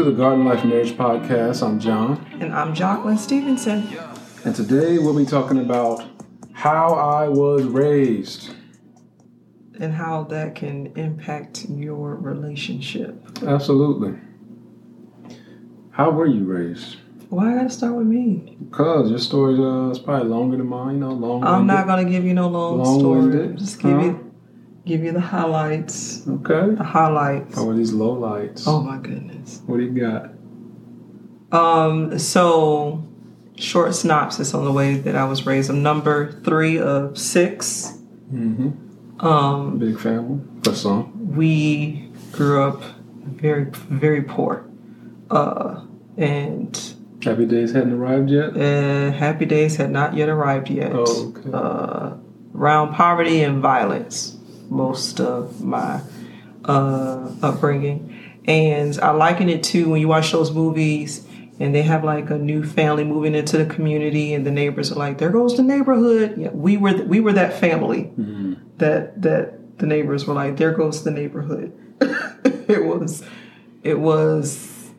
to the Garden Life Marriage Podcast. I'm John. And I'm Jacqueline Stevenson. And today we'll be talking about how I was raised. And how that can impact your relationship. Absolutely. How were you raised? Why I gotta start with me? Because your story uh, is probably longer than mine, you know, long. I'm not gonna give you no long, long story. Just give huh? you give you the highlights. Okay. The highlights. How are these low lights? Oh my goodness. What do you got? Um, so short synopsis on the way that I was raised. I'm number three of 6 Mm-hmm. Um, Big family for some. We grew up very, very poor. Uh, and Happy Days hadn't arrived yet? Uh, happy Days had not yet arrived yet. Oh, okay. Uh, around poverty and violence most of my uh, upbringing. And I liken it to when you watch those movies and they have like a new family moving into the community and the neighbors are like, there goes the neighborhood. Yeah, we were, th- we were that family mm-hmm. that, that the neighbors were like, there goes the neighborhood. it was, it was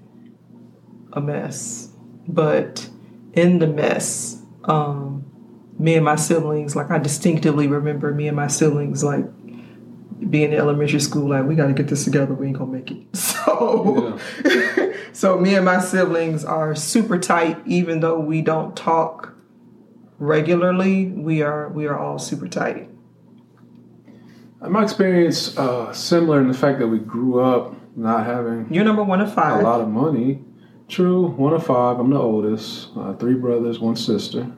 a mess. But in the mess, um, me and my siblings, like I distinctively remember me and my siblings like being in elementary school, like we got to get this together. We ain't gonna make it. So, yeah. so me and my siblings are super tight, even though we don't talk regularly. We are we are all super tight. My experience uh, similar in the fact that we grew up not having. You're number one of five. A lot of money. True, one of five. I'm the oldest. Uh, three brothers, one sister.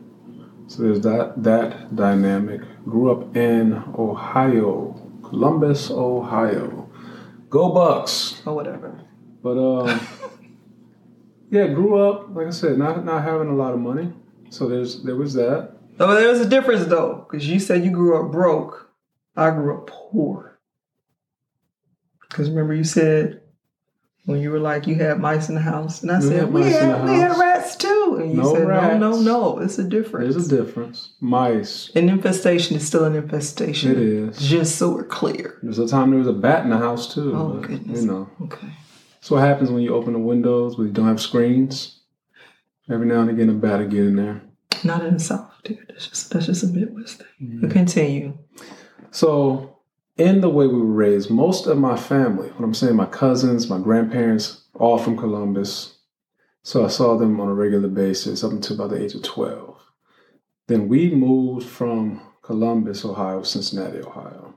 So there's that that dynamic. Grew up in Ohio, Columbus, Ohio. Go Bucks. Or whatever. But um, yeah, grew up like I said, not not having a lot of money. So there's there was that. Oh, there was a difference though, because you said you grew up broke. I grew up poor. Because remember you said when you were like you had mice in the house, and I we said had we had, we had rats too, and you no said rats. no, no, no. It's a difference. There's a difference. Mice. An infestation is still an infestation. It is. Just so we're clear. There's a time there was a bat in the house too. Oh but, goodness. You know. Okay. So what happens when you open the windows but you don't have screens? Every now and again a bat will get in there. Not in the South, dude. That's just that's just a Midwest thing. Mm-hmm. Continue. So in the way we were raised, most of my family, what I'm saying, my cousins, my grandparents, all from Columbus. So I saw them on a regular basis up until about the age of 12. Then we moved from Columbus, Ohio, Cincinnati, Ohio.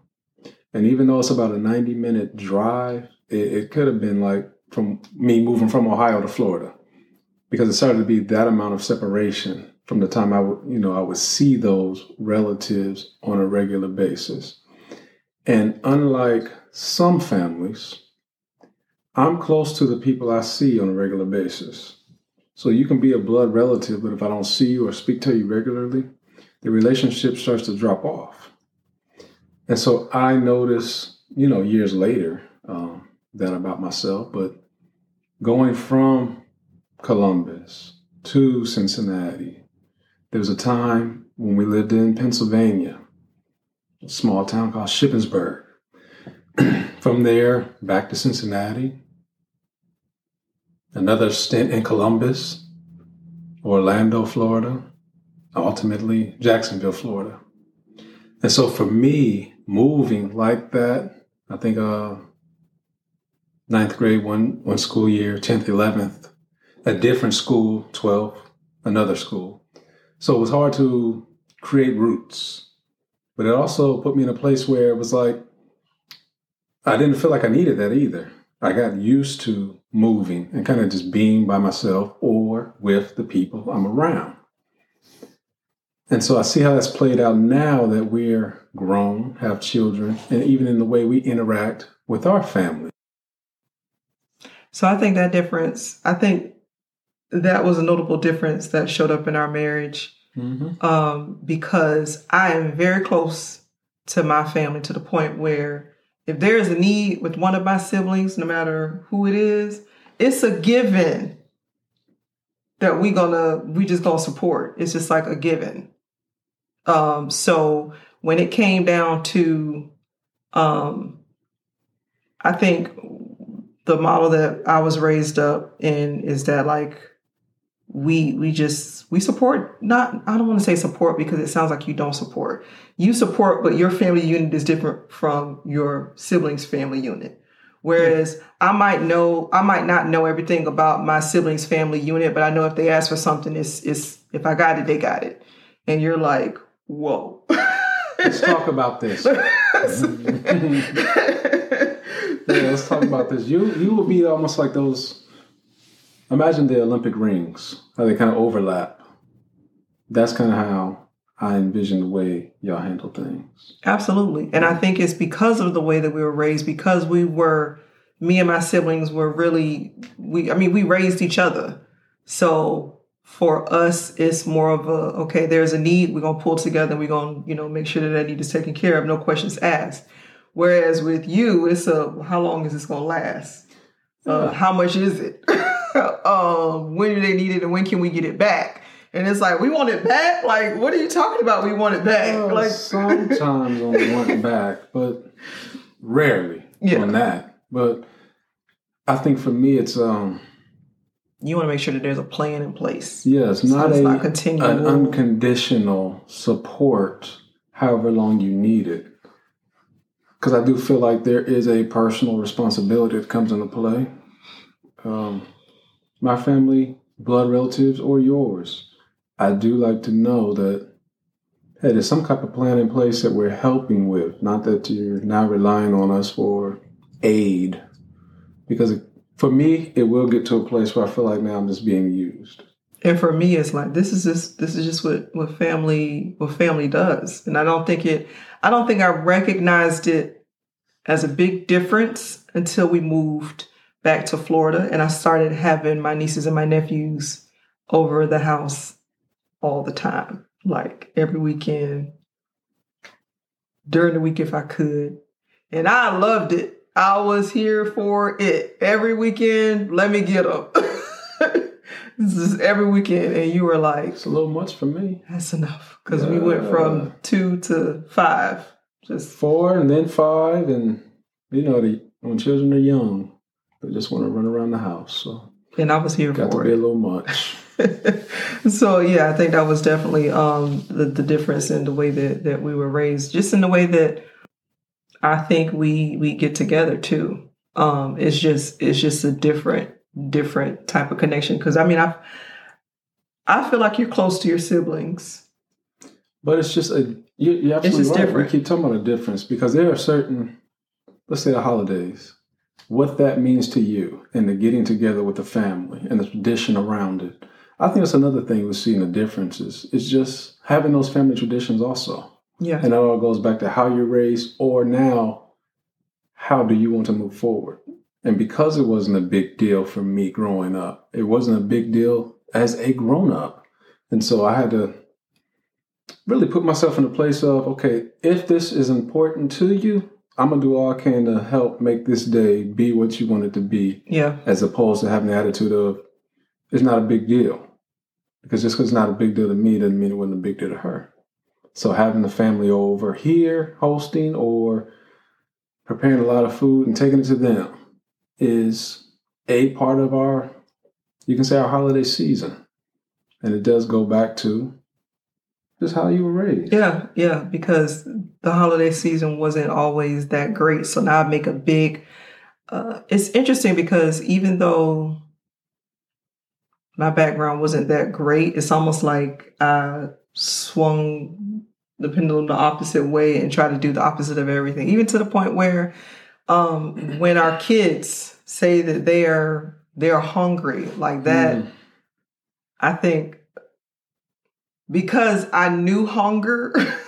And even though it's about a 90 minute drive, it, it could have been like from me moving from Ohio to Florida because it started to be that amount of separation from the time I would, you know, I would see those relatives on a regular basis. And unlike some families, I'm close to the people I see on a regular basis. So you can be a blood relative, but if I don't see you or speak to you regularly, the relationship starts to drop off. And so I notice, you know, years later, um, that about myself, but going from Columbus to Cincinnati, there was a time when we lived in Pennsylvania, small town called Shippensburg. From there, back to Cincinnati, another stint in Columbus, Orlando, Florida, ultimately Jacksonville, Florida. And so for me, moving like that, I think uh, ninth grade, one one school year, tenth, eleventh, a different school, twelve, another school. So it was hard to create roots, but it also put me in a place where it was like I didn't feel like I needed that either. I got used to moving and kind of just being by myself or with the people I'm around. And so I see how that's played out now that we're grown, have children, and even in the way we interact with our family. So I think that difference, I think that was a notable difference that showed up in our marriage Mm-hmm. um, because I am very close to my family to the point where if there is a need with one of my siblings, no matter who it is, it's a given that we gonna we just gonna support. It's just like a given. Um, so when it came down to, um, I think the model that I was raised up in is that like we we just we support not I don't want to say support because it sounds like you don't support. You support, but your family unit is different from your siblings' family unit. Whereas I might know I might not know everything about my siblings' family unit, but I know if they ask for something, it's it's if I got it, they got it. And you're like, whoa. Let's talk about this. yeah, let's talk about this. You you will be almost like those. Imagine the Olympic rings, how they kind of overlap. That's kind of how I envision the way y'all handle things. Absolutely. And I think it's because of the way that we were raised, because we were, me and my siblings were really, we, I mean, we raised each other. So for us, it's more of a, okay, there's a need, we're going to pull together, and we're going to, you know, make sure that that need is taken care of, no questions asked. Whereas with you, it's a how long is this gonna last? Uh, how much is it? um, when do they need it, and when can we get it back? And it's like we want it back. Like, what are you talking about? We want it back. Well, like sometimes on want it back, but rarely Yeah. on that. But I think for me, it's um you want to make sure that there's a plan in place. yeah, it's So not it's a not continual. an unconditional support, however long you need it. Because I do feel like there is a personal responsibility that comes into play. Um, my family, blood relatives, or yours, I do like to know that hey, there's some type of plan in place that we're helping with, not that you're now relying on us for aid. Because for me, it will get to a place where I feel like now I'm just being used. And for me, it's like this is just this is just what what family what family does, and I don't think it. I don't think I recognized it as a big difference until we moved back to Florida, and I started having my nieces and my nephews over the house all the time, like every weekend, during the week if I could, and I loved it. I was here for it every weekend. Let me get them. this is every weekend, and you were like, It's a little much for me. "That's enough," because we went from two to five. Just four and then five and you know the when children are young they just want to run around the house so and I was here got to for be a little much so yeah, I think that was definitely um, the the difference in the way that that we were raised, just in the way that I think we we get together too. Um, it's just it's just a different different type of connection because I mean I I feel like you're close to your siblings. but it's just a you, you're absolutely right different. we keep talking about a difference because there are certain let's say the holidays what that means to you and the getting together with the family and the tradition around it i think that's another thing we're seeing the differences it's just having those family traditions also Yeah, And it all goes back to how you're raised, or now, how do you want to move forward? And because it wasn't a big deal for me growing up, it wasn't a big deal as a grown up. And so I had to really put myself in a place of okay, if this is important to you, I'm to do all I can to help make this day be what you want it to be, yeah, as opposed to having the attitude of it's not a big deal. Because just because it's not a big deal to me doesn't mean it wasn't a big deal to her. So having the family over here hosting or preparing a lot of food and taking it to them is a part of our, you can say our holiday season. And it does go back to just how you were raised. yeah, yeah. Because the holiday season wasn't always that great, so now I make a big. Uh, it's interesting because even though my background wasn't that great, it's almost like I swung the pendulum the opposite way and tried to do the opposite of everything, even to the point where um, when our kids say that they are they're hungry like that, Mm. I think because I knew hunger.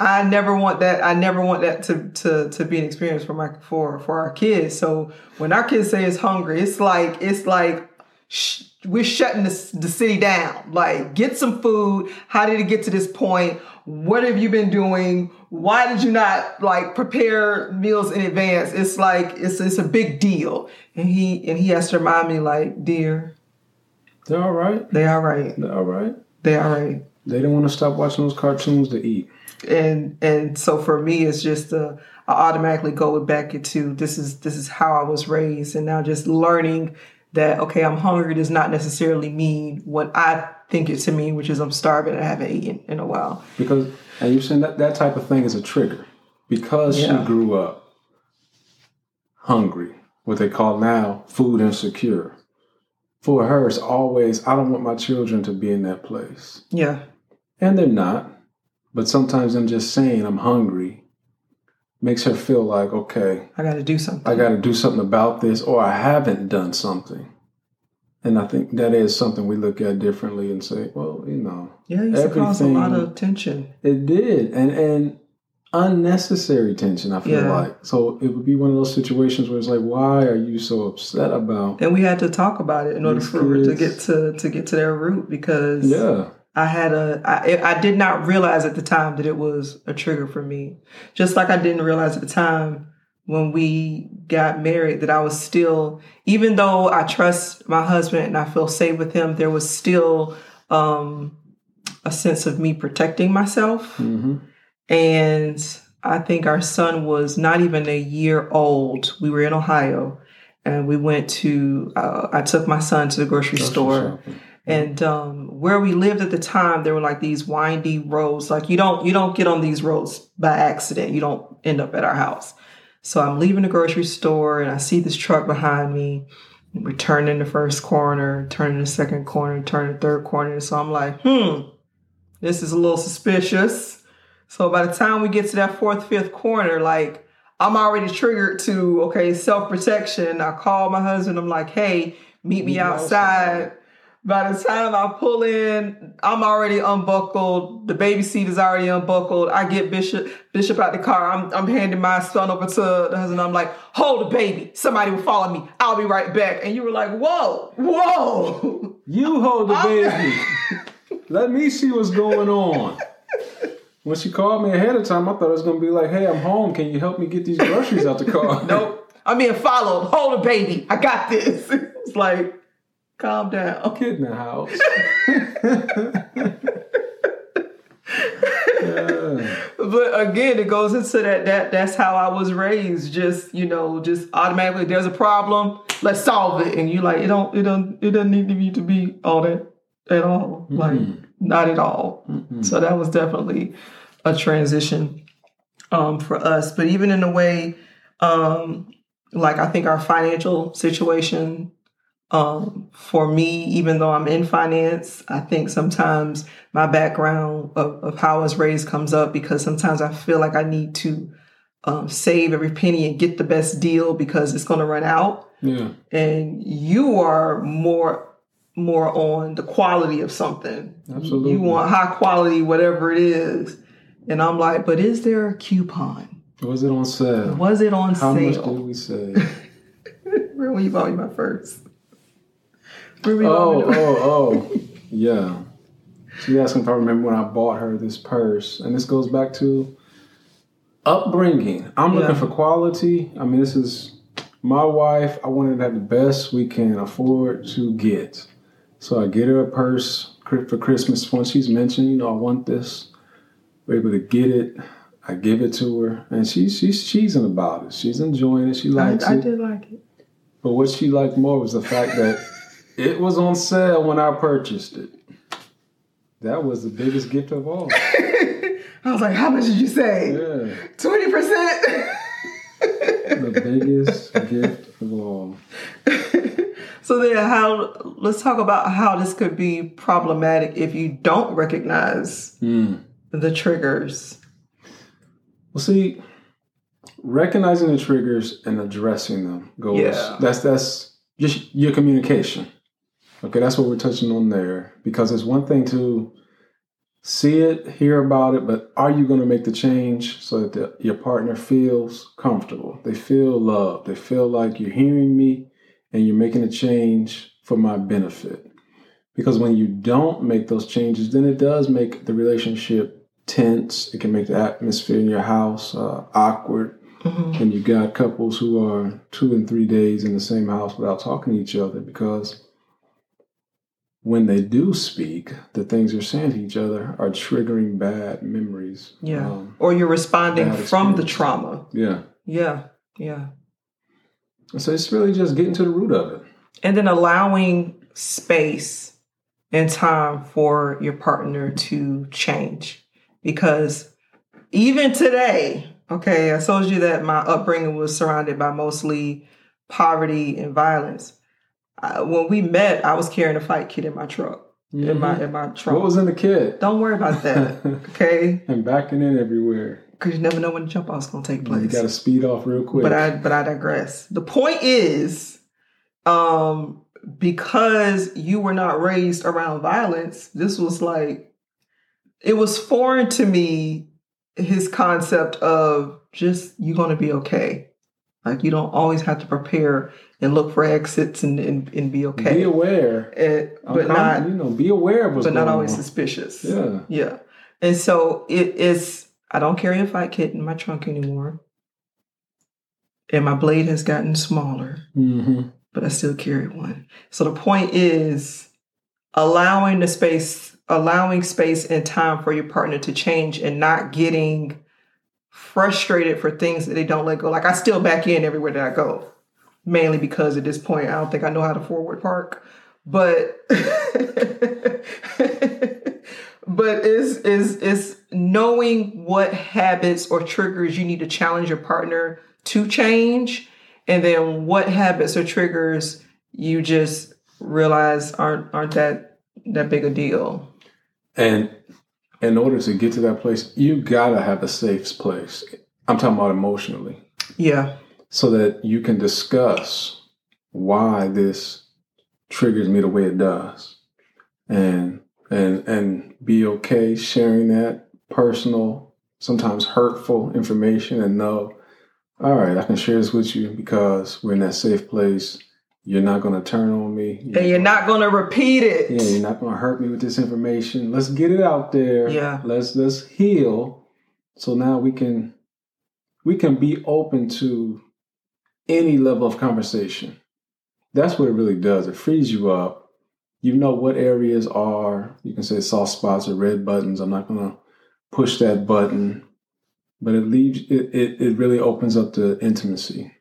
I never want that. I never want that to to to be an experience for my for for our kids. So when our kids say it's hungry, it's like it's like sh- we're shutting the, the city down. Like get some food. How did it get to this point? What have you been doing? Why did you not like prepare meals in advance? It's like it's it's a big deal. And he and he has to remind me like, dear, They're all right. They are all right. They're all right. They all right. They don't want to stop watching those cartoons to eat. and and so for me it's just uh, I automatically go back into this is this is how I was raised, and now just learning that okay, I'm hungry does not necessarily mean what I think it to mean, which is I'm starving and I haven't eaten in a while. Because and you're saying that that type of thing is a trigger because Yeah. she grew up hungry, what they call now food insecure. For her, it's always I don't want my children to be in that place, Yeah, and they're not. But sometimes I'm just saying I'm hungry makes her feel like okay, I got to do something. I got to do something about this, or I haven't done something. And I think that is something we look at differently and say, well, you know, yeah, it used to cause a lot of tension. it did, and and unnecessary tension. I feel Yeah. like so it would be one of those situations where it's like, why are you so upset about? And we had to talk about it in order for it to get to to get to their root because Yeah, I had a I, I did not realize at the time that it was a trigger for me. Just like I didn't realize at the time when we got married that I was still even though I trust my husband and I feel safe with him, there was still um a sense of me protecting myself. hmm And I think our son was not even a year old. We were in Ohio and we went to, uh, I took my son to the grocery store. And um, where we lived at the time, there were like these windy roads. Like you don't you don't get on these roads by accident. You don't end up at our house. So I'm leaving the grocery store and I see this truck behind me. We're turning the first corner, turning the second corner, turning the third corner. So I'm like, hmm, this is a little suspicious. So by the time we get to that fourth, fifth corner, like I'm already triggered to okay, self protection. I call my husband. I'm like, hey, meet me Meet you outside. outside. By the time I pull in, I'm already unbuckled. The baby seat is already unbuckled. I get Bishop Bishop out the car. I'm, I'm handing my son over to the husband. I'm like, hold the baby. Somebody will follow me. I'll be right back. And you were like, whoa, whoa. You hold the baby. Let me see what's going on. When she called me ahead of time, I thought it was gonna be like, "Hey, I'm home. Can you help me get these groceries out the car?" Nope. I'm being followed. Hold the baby. I got this. It's like, calm down. I'm kid in the house. yeah. But again, it goes into that that that's how I was raised. Just you know, just automatically there's a problem, let's solve it. And you like it don't it don't it doesn't need to be to be all that at all. Like Mm. Not at all. Mm-mm. So that was definitely a transition um, for us. But even in a way, um, like I think our financial situation um, for me, even though I'm in finance, I think sometimes my background of, of how I was raised comes up because sometimes I feel like I need to um, save every penny and get the best deal because it's going to run out. Yeah. And you are more more on the quality of something. Absolutely. You want high quality, whatever it is. And I'm like, but is there a coupon? Was it on sale? Was it on sale? How much did we save? When you bought me my first? Oh, the- oh, oh. Yeah. She asking if I remember when I bought her this purse. And this goes back to upbringing. I'm Yeah. looking for quality. I mean, this is my wife. I wanted to have the best we can afford to get. So I get her a purse for Christmas. When she's mentioned, you know, I want this. We're able to get it. I give it to her, and she's she's she's in about it. She's enjoying it. She likes I it. I did like it. But what she liked more was the fact that it was on sale when I purchased it. That was the biggest gift of all. I was like, how much did you say? Yeah, Twenty percent. the biggest gift of all. So then, how? Let's talk about how this could be problematic if you don't recognize Mm. the triggers. Well, see, recognizing the triggers and addressing them goes. Yeah. That's that's just your communication. Okay, that's what we're touching on there. Because it's one thing to see it, hear about it, but are you going to make the change so that the, your partner feels comfortable? They feel loved. They feel like you're hearing me and you're making a change for my benefit. Because when you don't make those changes, then it does make the relationship tense. It can make the atmosphere in your house uh, awkward. Mhm. And you've got couples who are two and three days in the same house without talking to each other because when they do speak, the things they're saying to each other are triggering bad memories. Yeah. Um, or you're responding from the trauma. yeah. Yeah. Yeah. So it's really just getting to the root of it. And then allowing space and time for your partner to change. Because even today, okay, I told you that my upbringing was surrounded by mostly poverty and violence. I, when we met, I was carrying a fight kit in my truck, in my mm-hmm. in my truck. what was in the kit? Don't worry about that, okay? and backing in everywhere. Because you never know when the jump out's gonna take place. You got to speed off real quick. but I but I digress. The point is, um, because you were not raised around violence, this was like it was foreign to me. His concept of just you're gonna be okay. Like you don't always have to prepare and look for exits and and, and be okay. Be aware. I'm but not you know, be aware of what's but not always on. suspicious. Yeah. Yeah. And so it is, I don't carry a fight kit in my trunk anymore. And my blade has gotten smaller, hmm but I still carry one. So the point is allowing the space, allowing space and time for your partner to change and not getting frustrated for things that they don't let go. Like I still back in everywhere that I go, mainly because at this point, I don't think I know how to forward park. But but is is is knowing what habits or triggers you need to challenge your partner to change and then what habits or triggers you just realize aren't aren't that that big a deal. And in order to get to that place, you gotta have a safe place. I'm talking about emotionally, yeah. So that you can discuss why this triggers me the way it does, and and and be okay sharing that personal, sometimes hurtful information, and know, all right, I can share this with you because we're in that safe place. You're not gonna turn on me. and you're not going to repeat it Yeah, you're not gonna hurt me with this information. Let's get it out there. Yeah. Let's let's heal. So now we can we can be open to any level of conversation. That's what it really does. It frees you up. You know what areas are, you can say soft spots or red buttons. I'm not gonna push that button. But it leaves it, it, it really opens up the intimacy.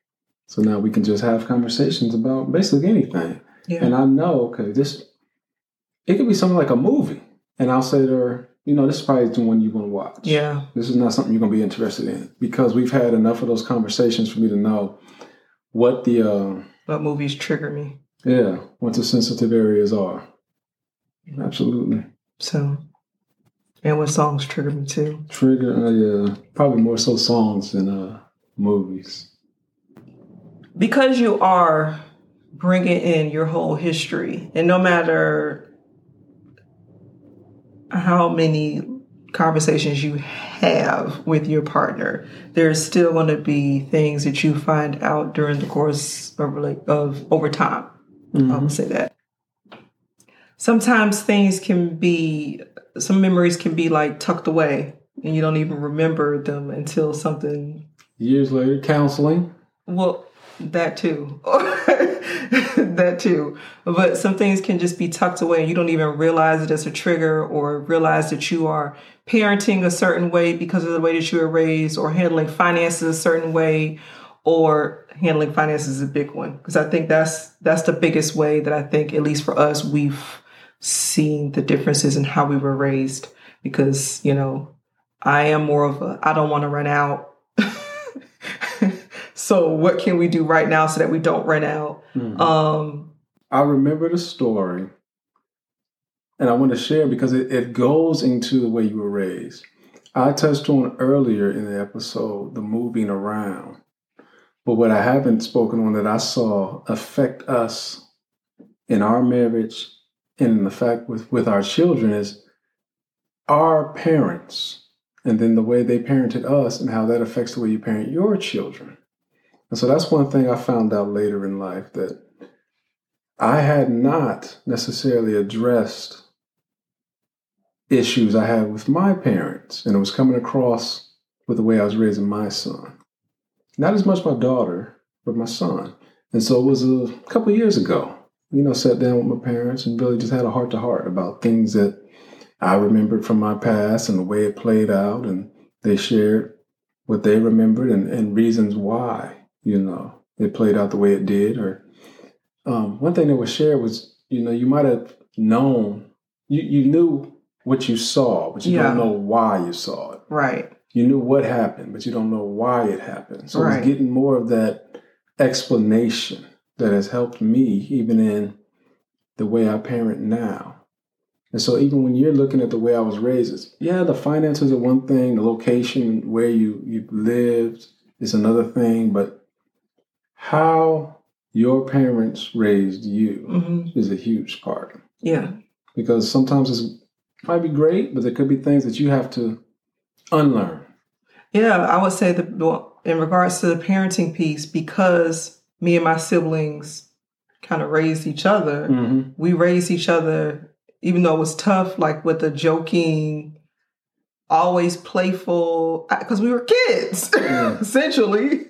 So now we can just have conversations about basically anything. yeah And I know, okay, this it could be something like a movie. And I'll say to her, you know, this is probably the one you want to watch. yeah This is not something you're gonna be interested in. Because we've had enough of those conversations for me to know what the uh what movies trigger me yeah, what the sensitive areas are. Absolutely. so and what songs trigger me too Trigger uh, yeah. Probably more so songs than uh movies. because you are bringing in your whole history and no matter how many conversations you have with your partner there's still going to be things that you find out during the course of like of over time i would mm-hmm. say that sometimes things can be some memories can be like tucked away and you don't even remember them until something Years later, counseling. well, that too. that too. But some things can just be tucked away and you don't even realize it as a trigger or realize that you are parenting a certain way because of the way that you were raised or handling finances a certain way or handling finances is a big one because I think that's that's the biggest way that I think at least for us we've seen the differences in how we were raised because, you know, I am more of a I don't want to run out so what can we do right now so that we don't run out? Mhm. Um, I remember the story, and I want to share because it, it goes into the way you were raised. I touched on earlier in the episode the moving around, but what I haven't spoken on that I saw affect us in our marriage and in the fact with, with our children is our parents and then the way they parented us and how that affects the way you parent your children. And so that's one thing I found out later in life that I had not necessarily addressed issues I had with my parents, and it was coming across with the way I was raising my son. Not as much my daughter, but my son. And so it was a couple years ago. you know, sat down with my parents and really just had a heart to heart about things that I remembered from my past and the way it played out. And they shared what they remembered and, and reasons why, you know, it played out the way it did. Or um, one thing that was shared was, you know, you might have known, you, you knew what you saw, but you Yeah. don't know why you saw it. Right. You knew what happened, but you don't know why it happened. So Right. it's getting more of that explanation that has helped me, even in the way I parent now. And so even when you're looking at the way I was raised, it's, yeah, the finances are one thing, the location where you you lived is another thing, but how your parents raised you hmm is a huge part Yeah. because sometimes it's might be great, but there could be things that you have to unlearn. Yeah, I would say that well, in regards to the parenting piece, because me and my siblings kind of raised each other, Mm-hmm. we raised each other, even though it was tough, like with the joking, always playful, because we were kids, Yeah. essentially.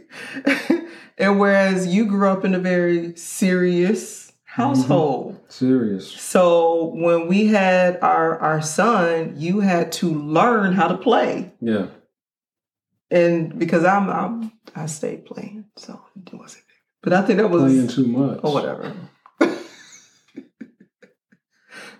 and whereas you grew up in a very serious household. Serious. So when we had our our son, you had to learn how to play. Yeah. And because I'm, I'm I stayed playing, so it wasn't. But I think that was Playing too much. or whatever.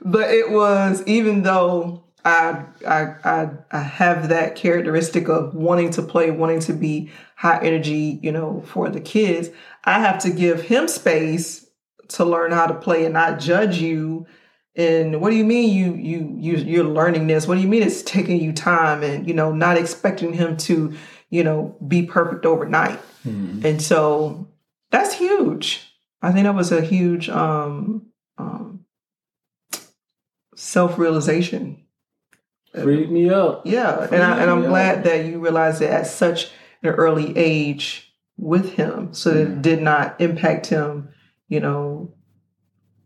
but it was even though I, I I I have that characteristic of wanting to play, wanting to be high energy, you know, for the kids. I have to give him space to learn how to play and not judge you. And what do you mean you you you you're learning this? What do you mean it's taking you time and you know not expecting him to you know be perfect overnight? Mhm. And so that's huge. I think that was a huge um, um, self realization. Freed me up. Yeah, and I, and I'm glad that you realized it at such an early age with him, so that it did not impact him. You know,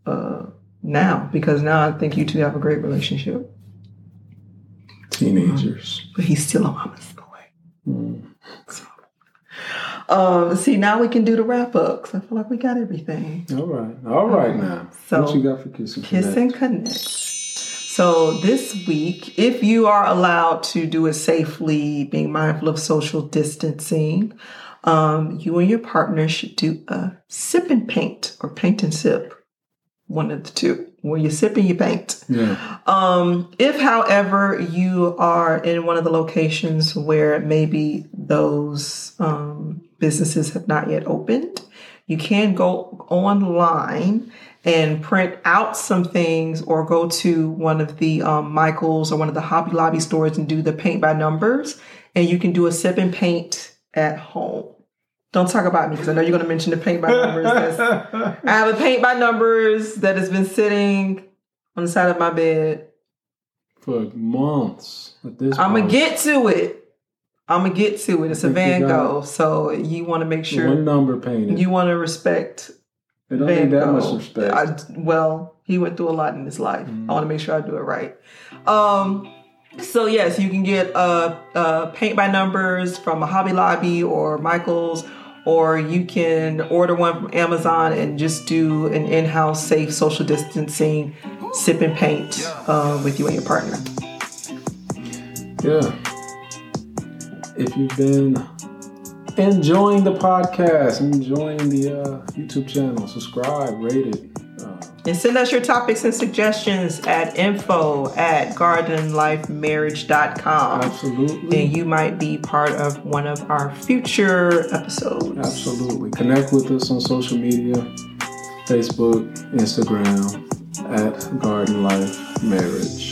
uh, now because now I think you two have a great relationship. Teenagers. But he's still a mama's boy. Mm. Um, see, now we can do the wrap up 'cause I feel like we got everything. All right. All right now. So, what you got for kissing? Kiss and connect. So this week, if you are allowed to do it safely, being mindful of social distancing, um, you and your partner should do a sip and paint or paint and sip, one of the two. Where you sip and you paint. Yeah. Um, if, however, you are in one of the locations where maybe those um, businesses have not yet opened, you can go online and print out some things or go to one of the um, Michaels or one of the Hobby Lobby stores and do the paint by numbers. And you can do a sip and paint at home. Don't talk about me because I know you're going to mention the paint by numbers. I have a paint by numbers that has been sitting on the side of my bed. for months at this I'm gonna get to it. I'm gonna get to it. It's a Van Gogh, so you want to make sure One number painted. you want to respect it don't Van need that much Gogh. respect. I, well, he went through a lot in his life. Mm. I want to make sure I do it right. Um, so yes, you can get uh, uh, paint by numbers from a Hobby Lobby or Michaels, or you can order one from Amazon and just do an in-house safe social distancing sip and paint uh, with you and your partner. Yeah. If you've been enjoying the podcast, enjoying the uh, YouTube channel, subscribe, rate it. And send us your topics and suggestions at info at gardenlifemarriage.com. absolutely. And you might be part of one of our future episodes. Absolutely. Connect with us on social media Facebook, Instagram, at Garden Life Marriage.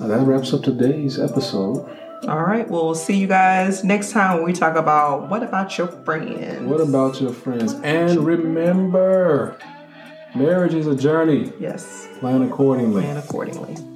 Uh, that wraps up today's episode. All right. Well, we'll see you guys next time when we talk about what about your friends? What about your friends? And remember, marriage is a journey. Yes. Plan accordingly. Plan accordingly.